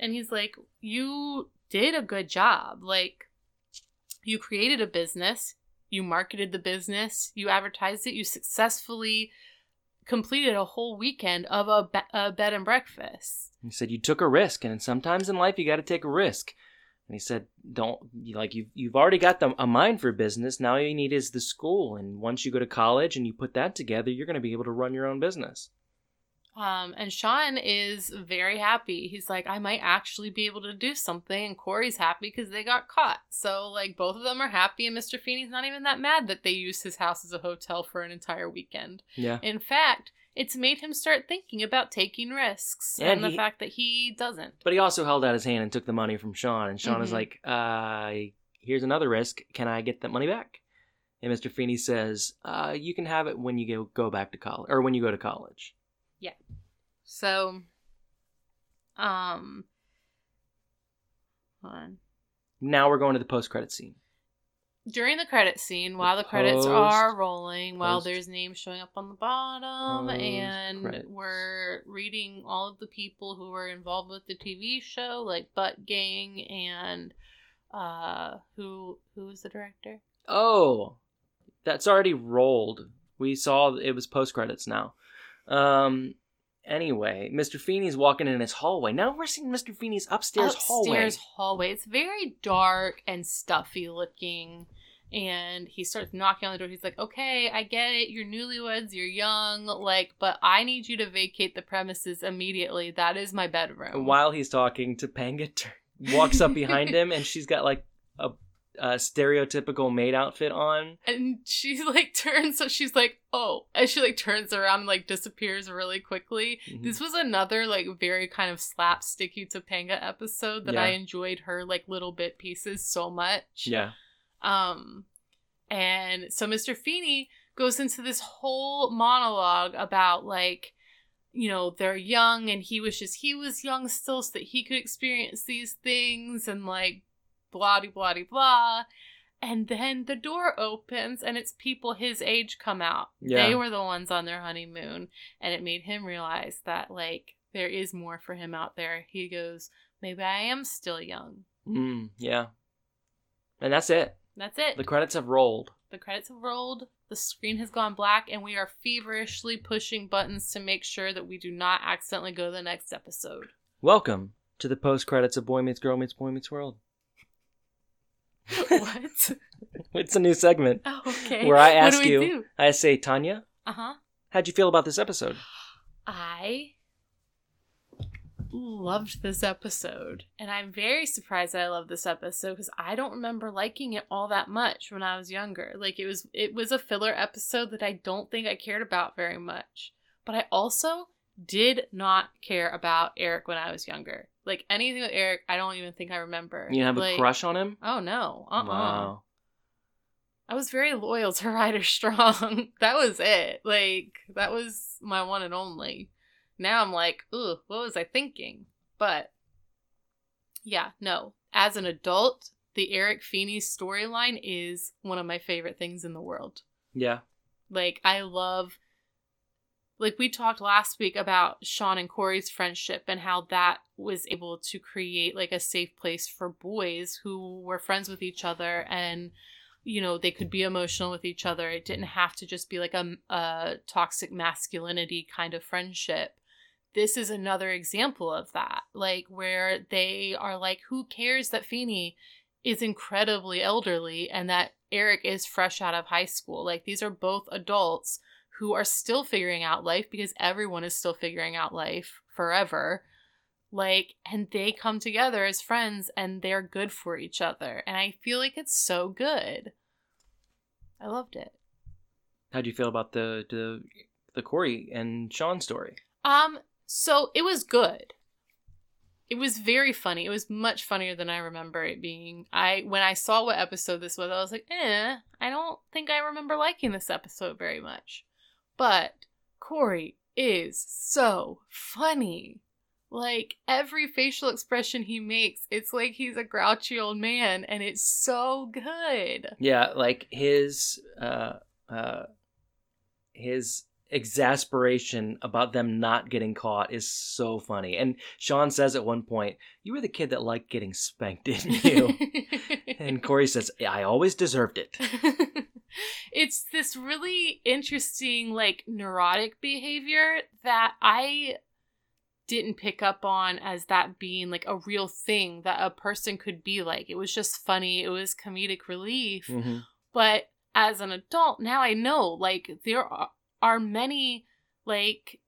and he's like, You did a good job. Like, you created a business, you marketed the business, you advertised it, you successfully completed a whole weekend of a, be- a bed and breakfast. He said, you took a risk, and sometimes in life you got to take a risk. And he said, don't like you've you've already got the, a mind for business. Now all you need is the school, and once you go to college and you put that together, you're going to be able to run your own business. Um, and Shawn is very happy. He's like, I might actually be able to do something. And Cory's happy because they got caught. So, like, both of them are happy. And Mr. Feeny's not even that mad that they used his house as a hotel for an entire weekend. Yeah. In fact, it's made him start thinking about taking risks and, And the he- fact that he doesn't. But he also held out his hand and took the money from Shawn, and Shawn is Mhm. like, uh, here's another risk. Can I get that money back? And Mr. Feeny says, uh, you can have it when you go, go back to college, or when you go to college. So, um, hold on. Now we're going to the post-credit scene. During the credit scene, while the, The credits post- are rolling, while there's names showing up on the bottom, and Post-credits. we're reading all of the people who were involved with the TV show, like Butt Gang and uh, who who was the director? Oh, that's already rolled. We saw it was post credits now. Um. Anyway, Mr. Feeny's walking in his hallway. Now we're seeing Mr. Feeny's upstairs, hallway. Upstairs hallway. It's very dark and stuffy looking. And he starts knocking on the door. He's like, "Okay, I get it. You're newlyweds. You're young. Like, but I need you to vacate the premises immediately. That is my bedroom." And while he's talking, Topanga tur- walks up behind <laughs> him, and she's got like a, a stereotypical maid outfit on. and she <laughs> like turns. So she's like, "Oh," and she like turns around and like disappears really quickly. Mhm. This was another like very kind of slapsticky Topanga episode that I enjoyed her like little bit pieces so much. Yeah. Um, and so Mr. Feeny goes into this whole monologue about like, you know, they're young and he wishes he was young still so that he could experience these things and like blah de blah de blah. And then the door opens and it's people his age come out. Yeah. They were the ones on their honeymoon. And it made him realize that like there is more for him out there. He goes, Maybe I am still young. Mm, yeah. And that's it. That's it. The credits have rolled. The credits have rolled, the screen has gone black, and we are feverishly pushing buttons to make sure that we do not accidentally go to the next episode. Welcome to the post credits of Boy Meets Girl Meets Boy Meets World. <laughs> <laughs> what? It's a new segment Oh, okay. where I What ask you. do? I say, Tanya, Uh huh. how'd you feel about this episode? I loved this episode, and I'm very surprised that I love this episode because I don't remember liking it all that much when I was younger. Like it was, it was a filler episode that I don't think I cared about very much. But I also did not care about Eric when I was younger. Like anything with Eric, I don't even think I remember. You have like, a crush on him? Oh no! Uh uh Wow. I was very loyal to <laughs> Ryder Strong. <laughs> that was it. Like that was my one and only. Now I'm like, ooh, what was I thinking? But yeah, no. As an adult, the Eric Feeny storyline is one of my favorite things in the world. Yeah. Like I love like we talked last week about Shawn and Cory's friendship and how that was able to create like a safe place for boys who were friends with each other and you know they could be emotional with each other it didn't have to just be like a, a toxic masculinity kind of friendship this is another example of that. Like where they are like, who cares that Feeny is incredibly elderly and that Eric is fresh out of high school? Like these are both adults who are still figuring out life because everyone is still figuring out life forever. Like, and they come together as friends and they're good for each other. And I feel like it's so good. I loved it. How do you feel about the the the Cory and Shawn story? Um, so it was good. It was very funny. It was much funnier than I remember it being. I when I saw what episode this was, I was like, eh, I don't think I remember liking this episode very much. But Cory is so funny. Like every facial expression he makes, it's like he's a grouchy old man, and it's so good. Yeah, like his uh uh his exasperation about them not getting caught is so funny. And Shawn says at one point, "You were the kid that liked getting spanked, didn't <laughs> you?" and Cory says, "I always deserved it." <laughs> it's this really interesting, like, neurotic behavior that I didn't pick up on as that being like a real thing that a person could be like. It was just funny, it was comedic relief. Mhm. But as an adult, now I know, like, there are, are many, like,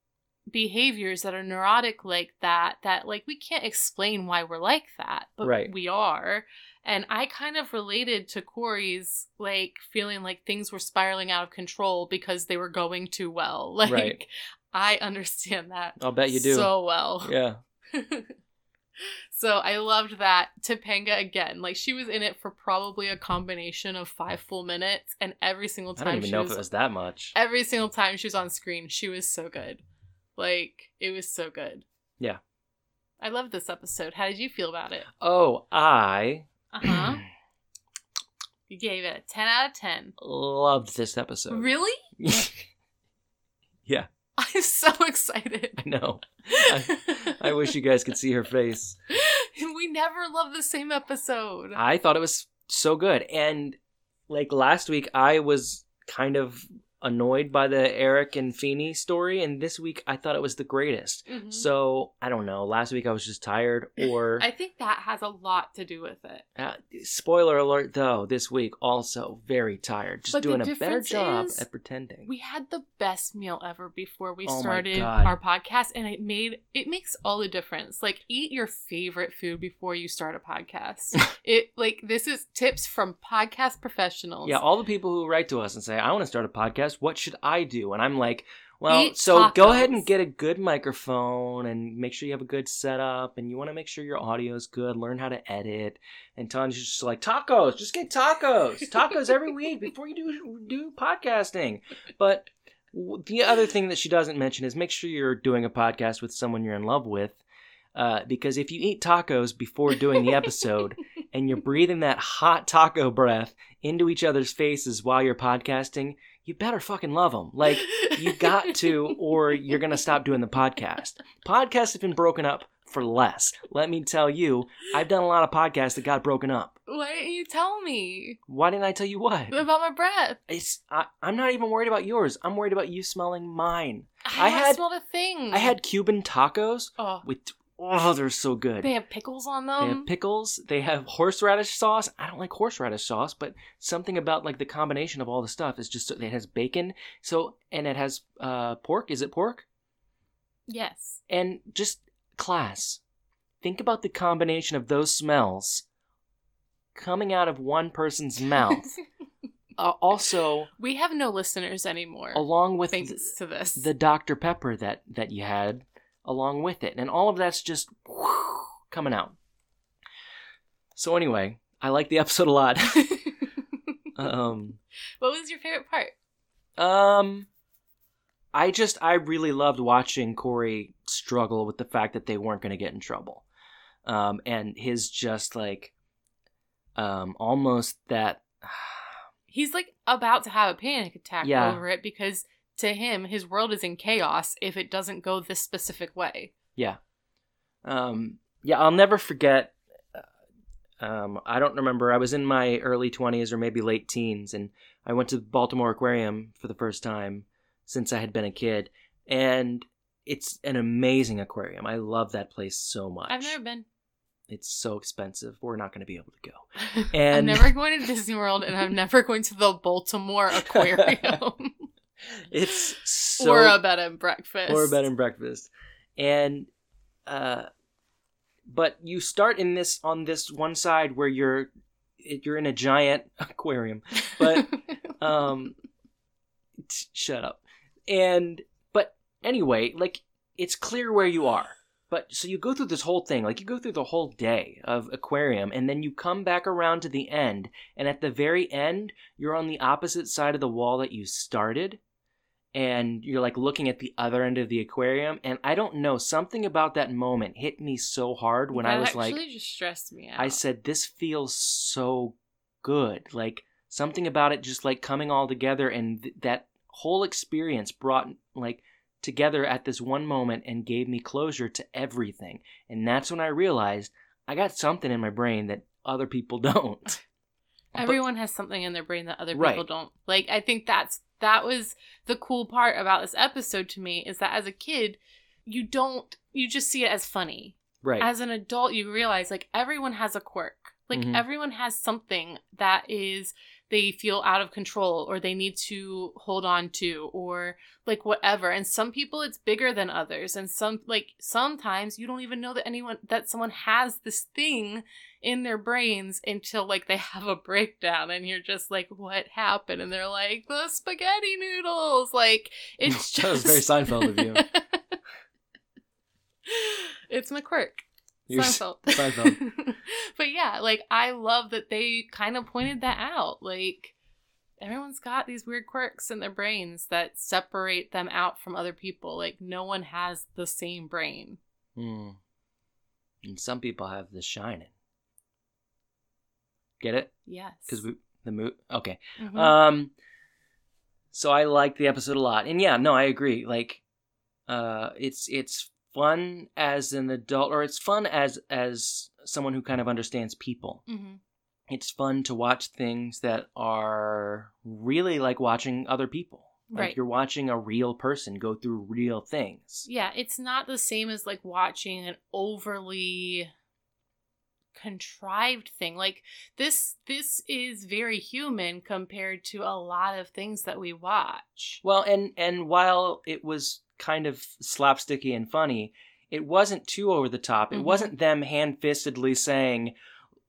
behaviors that are neurotic like that that like we can't explain why we're like that but Right. we are and i kind of related to cory's like feeling like things were spiraling out of control because they were going too well <laughs> like Right. i understand that I'll bet you do. so well yeah. <laughs> so I loved that. Topanga again, like she was in it for probably a combination of five full minutes, and every single time I don't even she know was, if it was that much. every single time she was on screen, she was so good. Like it was so good. Yeah. I loved this episode. How did you feel about it? Oh, I Uh huh. <clears throat> you gave it a ten out of ten. loved this episode. Really? <laughs> yeah, <laughs> I'm so excited. I know. <laughs> I wish you guys could see her face. <laughs> we never love the same episode. I thought it was so good. And like last week, I was kind of annoyed by the Eric and Feeny story, and this week I thought it was the greatest. Mhm. So I don't know. Last week I was just tired, <laughs> or I think that has a lot to do with it. uh, spoiler alert though. This week also very tired, just But doing a better job at pretending. We had the best meal ever before we Oh started our podcast, and it made it makes all the difference. Like, eat your favorite food before you start a podcast. <laughs> it like this is tips from podcast professionals. Yeah, all the people who write to us and say, I want to start a podcast, what should I do? And I'm like, well, Eat so go ahead and get a good microphone and make sure you have a good setup and you want to make sure your audio is good, learn how to edit. And Tanya's just like, tacos, just get tacos. Tacos every <laughs> week before you do do podcasting. But the other thing that she doesn't mention is make sure you're doing a podcast with someone you're in love with. Uh, because if you eat tacos before doing the episode <laughs> and you're breathing that hot taco breath into each other's faces while you're podcasting, you better fucking love them. Like, you got to, or you're going to stop doing the podcast. Podcasts have been broken up for less. Let me tell you, I've done a lot of podcasts that got broken up. Why didn't you tell me Why didn't I tell you what? about my breath? It's I, I'm not even worried about yours. I'm worried about you smelling mine. I, I had- smelled a thing. I had Cuban tacos Oh, with oh, they're so good. they have pickles on them. They have pickles. They have horseradish sauce. I don't like horseradish sauce, but something about like the combination of all the stuff is just it has bacon. So and it has uh pork. Is it pork? yes. And just class. Think about the combination of those smells coming out of one person's mouth. <laughs> uh, also, we have no listeners anymore. along with thanks to this. the Dr Pepper that that you had along with it, and all of that's just coming out. So anyway, I like the <laughs> episode a lot. <laughs> um, what was your favorite part? um, I just I really loved watching Cory struggle with the fact that they weren't going to get in trouble, um, and his just like, um, almost that. <sighs> He's like about to have a panic attack Yeah. over it because to him, his world is in chaos if it doesn't go this specific way. Yeah. Um, yeah, I'll never forget. uh, Um, I don't remember. I was in my early 20s or maybe late teens, and I went to the Baltimore Aquarium for the first time since I had been a kid. And it's an amazing aquarium. I love that place so much. I've never been. It's so expensive. We're not going to be able to go. <laughs> I'm never going to Disney World, and I'm never going to the Baltimore <laughs> Aquarium It's so or a bed and breakfast or a bed and breakfast. And uh but you start in this on this one side where you're you're in a giant <laughs> aquarium. But <laughs> um t- shut up. And but anyway, like it's clear where you are. But so you go through this whole thing, like you go through the whole day of aquarium and then you come back around to the end and at the very end you're on the opposite side of the wall that you started and you're like looking at the other end of the aquarium and I don't know something about that moment hit me so hard when I That was like just stressed me out. I said, this feels so good. Like something about it just like coming all together and th- that whole experience brought like together at this one moment and gave me closure to everything. And that's when I realized I got something in my brain that other people <laughs> don't. But- Everyone has something in their brain that other people Right. don't. Like I think that's that was the cool part about this episode to me is that as a kid, you don't you just see it as funny. right. As an adult, you realize like everyone has a quirk. Like Mhm. everyone has something that is they feel out of control or they need to hold on to or like whatever. And some people it's bigger than others and some like sometimes you don't even know that anyone that someone has this thing in their brains until like they <laughs> have a breakdown and you're just like what happened and they're like the spaghetti noodles like <laughs> it's just That was very Seinfeld of you. <laughs> it's my quirk You're Seinfeld. Seinfeld. but yeah, like I love that they kind of pointed that out. Like everyone's got these weird quirks in their brains that separate them out from other people. Like no one has the same brain. Hmm. And some people have the shining. Get it? Yes. Because we the mo Okay. Mhm. Um so I liked the episode a lot. And yeah, no, I agree. Like uh it's it's fun as an adult or it's fun as as someone who kind of understands people. Mhm. It's fun to watch things that are really like watching other people. Like Right. you're watching a real person go through real things. Yeah, it's not the same as like watching an overly contrived thing. Like this this is very human compared to a lot of things that we watch. Well, and and while it was kind of slapsticky and funny, it wasn't too over the top. It Mhm. wasn't them hand-fistedly saying,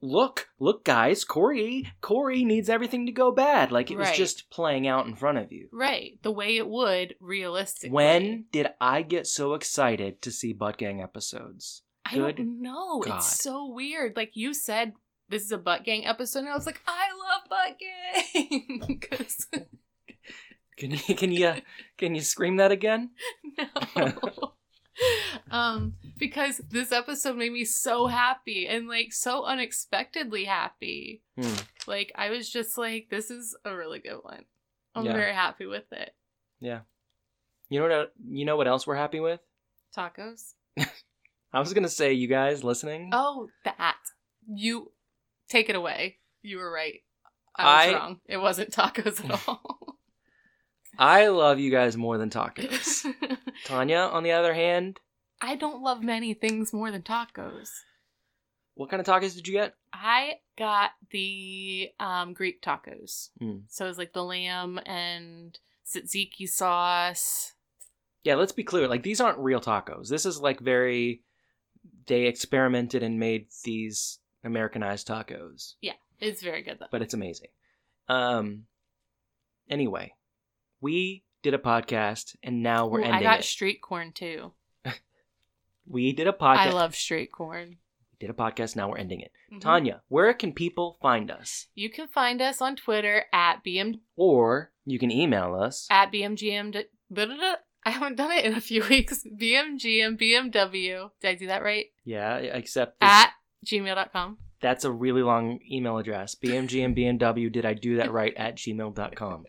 "Look, look, guys, Cory, Cory needs everything to go bad." Like it was just playing out in front of you. Right, the way it would realistically. When did I get so excited to see Butt Gang episodes? I Good don't know. God. It's so weird. Like you said, this is a butt gang episode, and I was like, I love butt gang. <laughs> 'Cause- <laughs> Can you can you <laughs> can you scream that again? no. um, because this episode made me so happy and like so unexpectedly happy. Hmm. Like I was just like, this is a really good one. I'm Yeah. very happy with it. Yeah. You know what? You know what else we're happy with? Tacos. I was gonna say, you guys listening. Oh, that. You take it away. You were right. I was I- wrong. It wasn't tacos at <laughs> all. I love you guys more than tacos. <laughs> Tanya, on the other hand, I don't love many things more than tacos. what kind of tacos did you get? I got the um, Greek tacos. Hmm. So it was like the lamb and tzatziki sauce. Yeah, let's be clear. Like these aren't real tacos. This is like very. They experimented and made these Americanized tacos, Yeah, It's very good though. but it's amazing. Um. Anyway, we did a podcast, and now we're Ooh, ending I got it. street corn too. <laughs> we did a podcast. I love street corn. We did a podcast. Now we're ending it. Mhm. Tanya, where can people find us? You can find us on Twitter at BM Or you can email us. at BMGM. I haven't done it in a few <laughs> weeks. BMG and BMW. Did I do that right? yeah, except this- At gmail.com. That's a really long email address. BMG and BMW, did I do that <laughs> right? At gmail.com.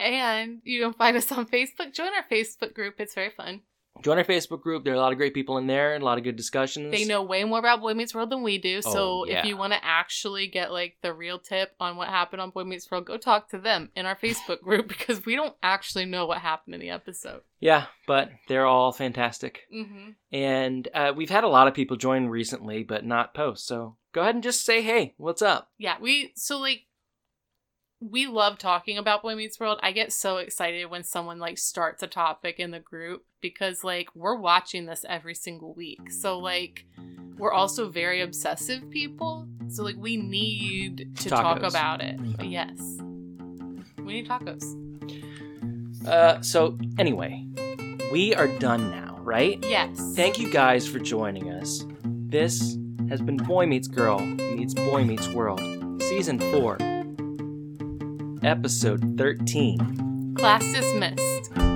And you can find us on Facebook. Join our Facebook group. It's very fun. Join our Facebook group. There are a lot of great people in there, and a lot of good discussions. They know way more about Boy Meets World than we do. So Oh, yeah. if you want to actually get like the real tip on what happened on Boy Meets World, go talk to them in our Facebook group <laughs> because we don't actually know what happened in the episode. Yeah, but they're all fantastic. Mm-hmm. And uh, we've had a lot of people join recently, but not post. So go ahead and just say, hey, what's up? Yeah, we so like we love talking about Boy Meets World. I get so excited when someone like starts a topic in the group because like we're watching this every single week. So like we're also very obsessive people. So like we need to talk about it. Yes. We need tacos. Uh, so, anyway, we are done now, right? Yes. Thank you guys for joining us. This has been Boy Meets Girl Meets Boy Meets World, Season 4, Episode 13. Class dismissed.